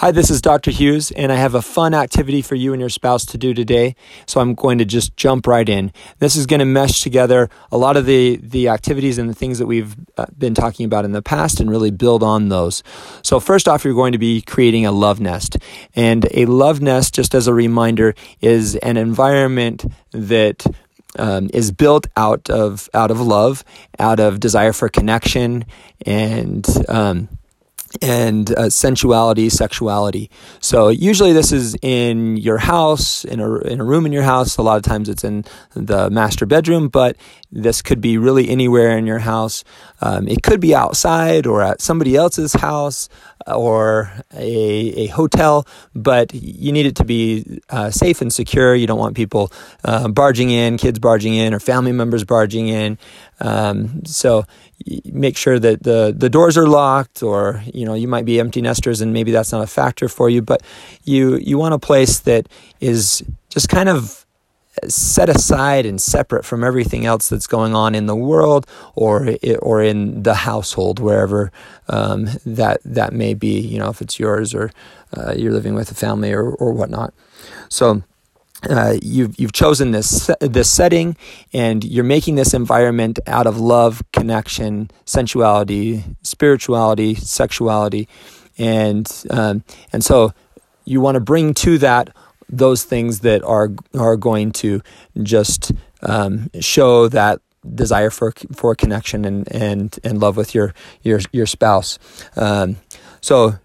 Hi, this is Dr. Hughes, and I have a fun activity for you and your spouse to do today. So I'm going to just jump right in. This is going to mesh together a lot of the, the activities and the things that we've uh, been talking about in the past and really build on those. So, first off, you're going to be creating a love nest. And a love nest, just as a reminder, is an environment that um, is built out of out of love, out of desire for connection, and um, and uh, sensuality, sexuality. So usually this is in your house, in a, in a room in your house. A lot of times it's in the master bedroom, but this could be really anywhere in your house. Um, it could be outside or at somebody else's house or a, a hotel, but you need it to be uh, safe and secure. You don't want people uh, barging in, kids barging in, or family members barging in. Um, so make sure that the, the doors are locked or you know you might be empty nesters and maybe that's not a factor for you but you you want a place that is just kind of set aside and separate from everything else that's going on in the world or or in the household wherever um, that that may be you know if it's yours or uh, you're living with a family or or whatnot. So uh, you've you've chosen this this setting, and you're making this environment out of love, connection, sensuality, spirituality, sexuality, and um, and so you want to bring to that those things that are are going to just um, show that desire for for connection and and and love with your your your spouse. Um, so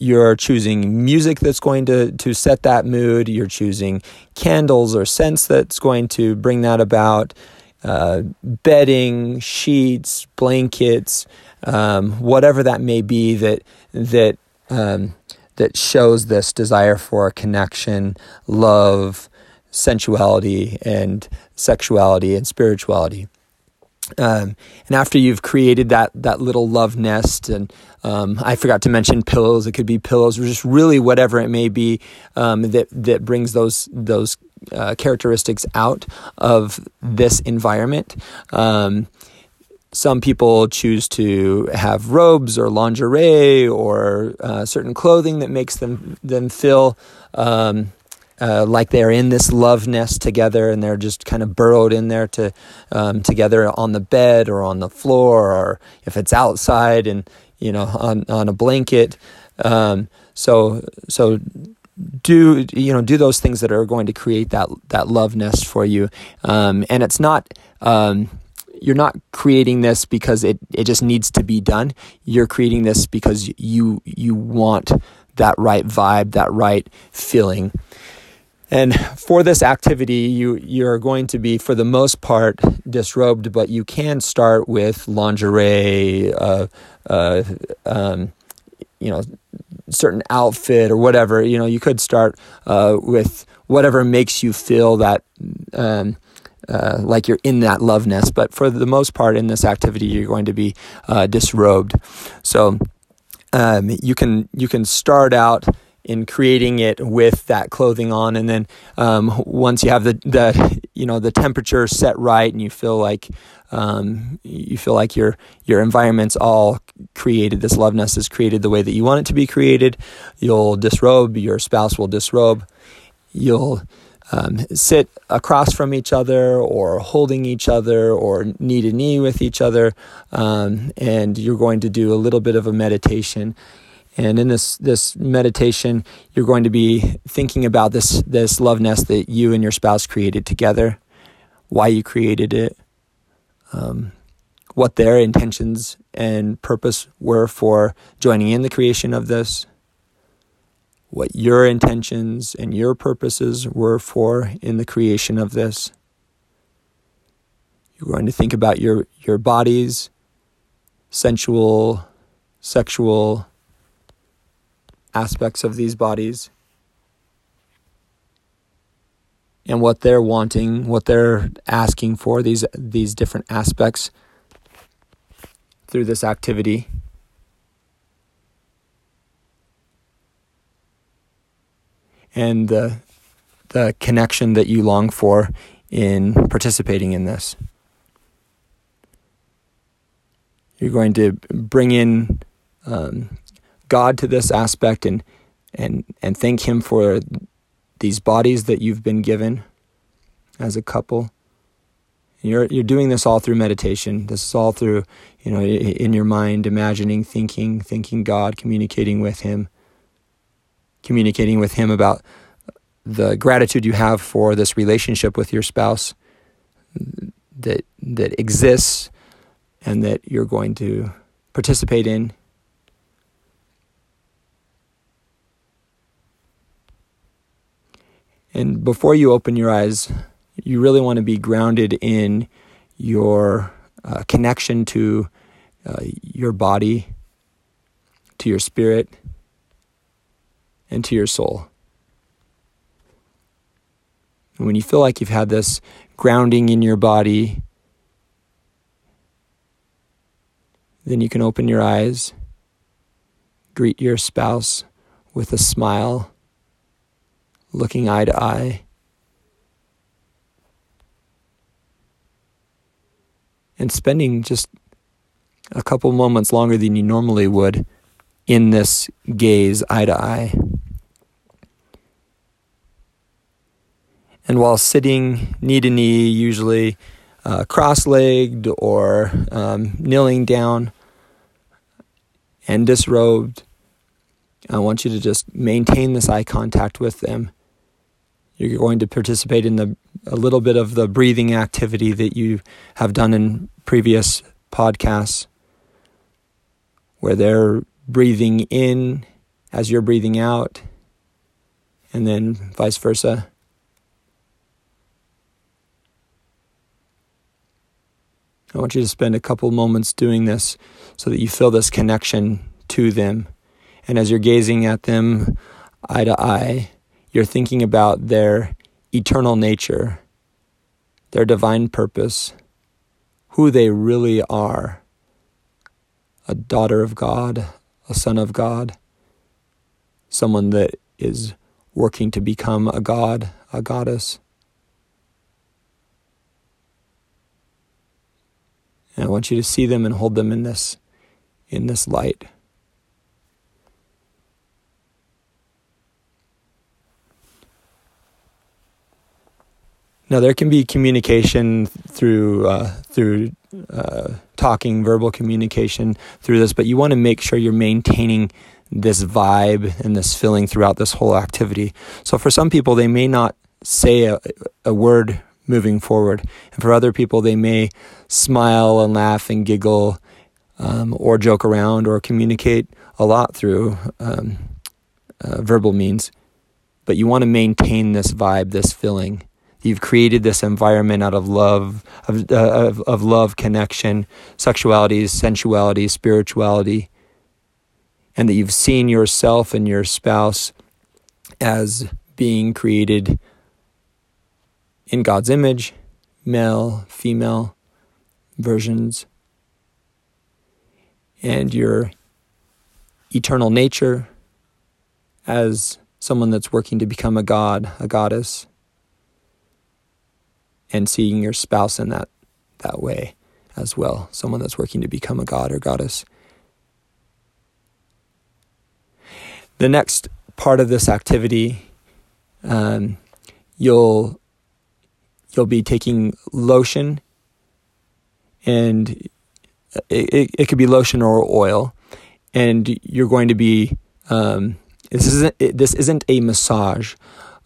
you're choosing music that's going to, to set that mood. You're choosing candles or scents that's going to bring that about. Uh, bedding, sheets, blankets, um, whatever that may be that that um, that shows this desire for connection, love, sensuality, and sexuality and spirituality. Um, and after you've created that that little love nest, and um, I forgot to mention pillows. It could be pillows, or just really whatever it may be um, that that brings those those uh, characteristics out of this environment. Um, some people choose to have robes or lingerie or uh, certain clothing that makes them them feel um, uh, like they're in this love nest together and they're just kind of burrowed in there to um, together on the bed or on the floor or if it's outside and you know on on a blanket. Um, so so do you know do those things that are going to create that that love nest for you um, and it's not um, you're not creating this because it, it just needs to be done you're creating this because you you want that right vibe that right feeling and for this activity, you you're going to be, for the most part, disrobed, but you can start with lingerie, uh, uh, um, you know, certain outfit or whatever. You know, you could start uh, with whatever makes you feel that. Um, uh, like you're in that love nest, but for the most part in this activity, you're going to be uh, disrobed. So um, you can you can start out in creating it with that clothing on and then um, once you have the, the you know the temperature set right and you feel like um, you feel like your your environment's all created this love nest is created the way that you want it to be created you'll disrobe your spouse will disrobe you'll um, sit across from each other or holding each other or knee to knee with each other um, and you're going to do a little bit of a meditation. And in this this meditation, you're going to be thinking about this this love nest that you and your spouse created together, why you created it, um, what their intentions and purpose were for joining in the creation of this, what your intentions and your purposes were for in the creation of this. You're going to think about your your bodies, sensual, sexual aspects of these bodies and what they're wanting, what they're asking for, these these different aspects through this activity. And the the connection that you long for in participating in this. You're going to bring in um, God to this aspect and and and thank him for these bodies that you've been given as a couple. You're you're doing this all through meditation. This is all through, you know, in your mind, imagining, thinking, thinking God, communicating with Him, communicating with Him about the gratitude you have for this relationship with your spouse that that exists and that you're going to participate in. And before you open your eyes, you really want to be grounded in your uh, connection to uh, your body, to your spirit, and to your soul. And when you feel like you've had this grounding in your body, then you can open your eyes, greet your spouse with a smile, looking eye to eye. And spending just a couple moments longer than you normally would in this gaze eye to eye. And while sitting knee to knee, usually uh, cross legged or um, kneeling down and disrobed, I want you to just maintain this eye contact with them. You're going to participate in the a little bit of the breathing activity that you have done in previous podcasts, where they're breathing in as you're breathing out, and then vice versa. I want you to spend a couple moments doing this so that you feel this connection to them. And as you're gazing at them eye to eye, you're thinking about their eternal nature, their divine purpose, who they really are a daughter of God, a son of God, someone that is working to become a god, a goddess. And I want you to see them and hold them in this in this light. Now there can be communication through uh, through uh, talking, verbal communication through this, but you want to make sure you're maintaining this vibe and this feeling throughout this whole activity. So for some people, they may not say a, a word moving forward. And for other people, they may smile and laugh and giggle um, or joke around or communicate a lot through um, uh, verbal means. But you want to maintain this vibe, this feeling. You've created this environment out of love, of, uh, of, of love, connection, sexuality, sensuality, spirituality, and that you've seen yourself and your spouse as being created in God's image, male, female versions, and your eternal nature as someone that's working to become a god, a goddess, and seeing your spouse in that that way as well, someone that's working to become a god or goddess. The next part of this activity, um, you'll you'll be taking lotion and it, it, it could be lotion or oil. And you're going to be um, this isn't this isn't a massage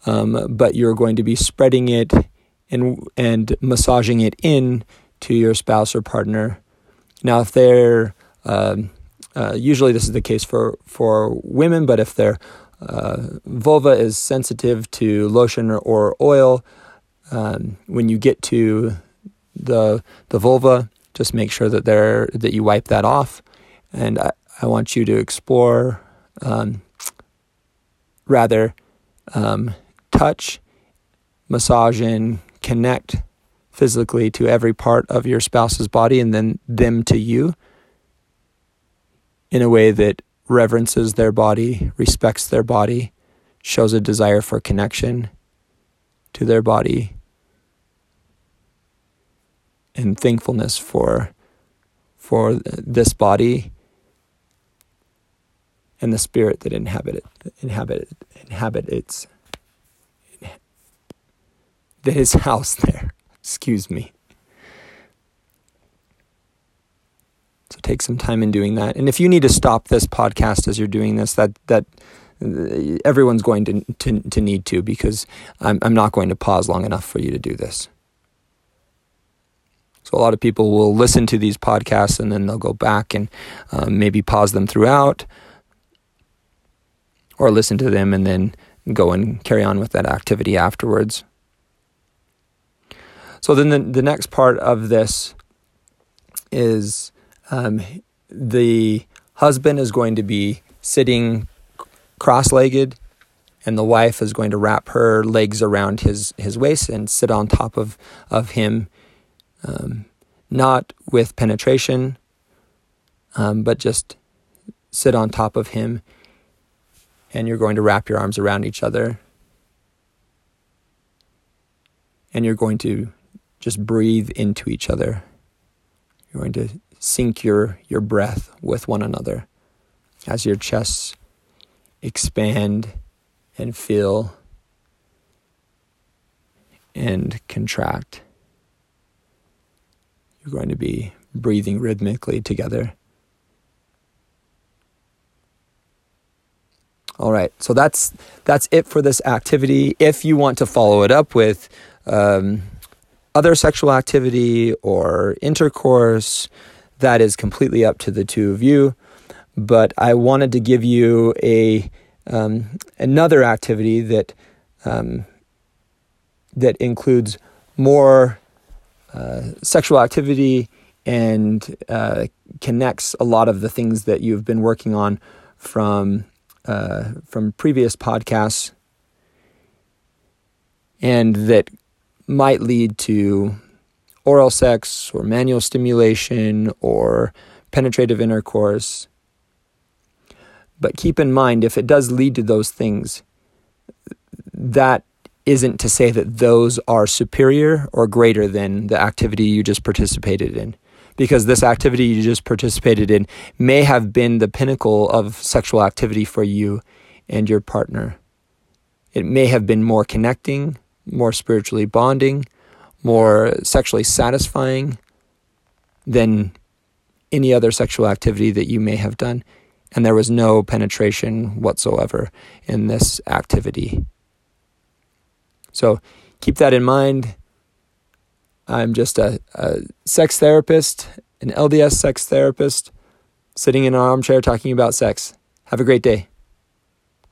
um, but you're going to be spreading it and and massaging it in to your spouse or partner. Now if they're um, uh, usually this is the case for for women but if their uh, vulva is sensitive to lotion or, or oil um, when you get to the the vulva, just make sure that there that you wipe that off, and I, I want you to explore, um, rather, um, touch, massage, and connect physically to every part of your spouse's body, and then them to you in a way that reverences their body, respects their body, shows a desire for connection to their body and thankfulness for for this body and the spirit that inhabit it, inhabit inhabit its that his house there. Excuse me. So take some time in doing that. And if you need to stop this podcast as you're doing this, that that everyone's going to to, to need to because I'm I'm not going to pause long enough for you to do this. So a lot of people will listen to these podcasts and then they'll go back and um, maybe pause them throughout, or listen to them and then go and carry on with that activity afterwards. So then the, the next part of this is um, the husband is going to be sitting cross legged, and the wife is going to wrap her legs around his, his waist and sit on top of, of him, um, not with penetration, um, but just sit on top of him. And you're going to wrap your arms around each other. And you're going to just breathe into each other. You're going to sync your, your breath with one another as your chests expand and fill and contract. You're going to be breathing rhythmically together. All right, so that's that's it for this activity. If you want to follow it up with um, other sexual activity or intercourse, that is completely up to the two of you. But I wanted to give you a um, another activity that um, that includes more uh, sexual activity and uh, connects a lot of the things that you've been working on from uh, from previous podcasts, and that might lead to oral sex or manual stimulation or penetrative intercourse. But keep in mind, if it does lead to those things, that isn't to say that those are superior or greater than the activity you just participated in. Because this activity you just participated in may have been the pinnacle of sexual activity for you and your partner. It may have been more connecting, more spiritually bonding, more sexually satisfying than any other sexual activity that you may have done. And there was no penetration whatsoever in this activity. So keep that in mind. I'm just a, a sex therapist, an LDS sex therapist, sitting in an armchair talking about sex. Have a great day.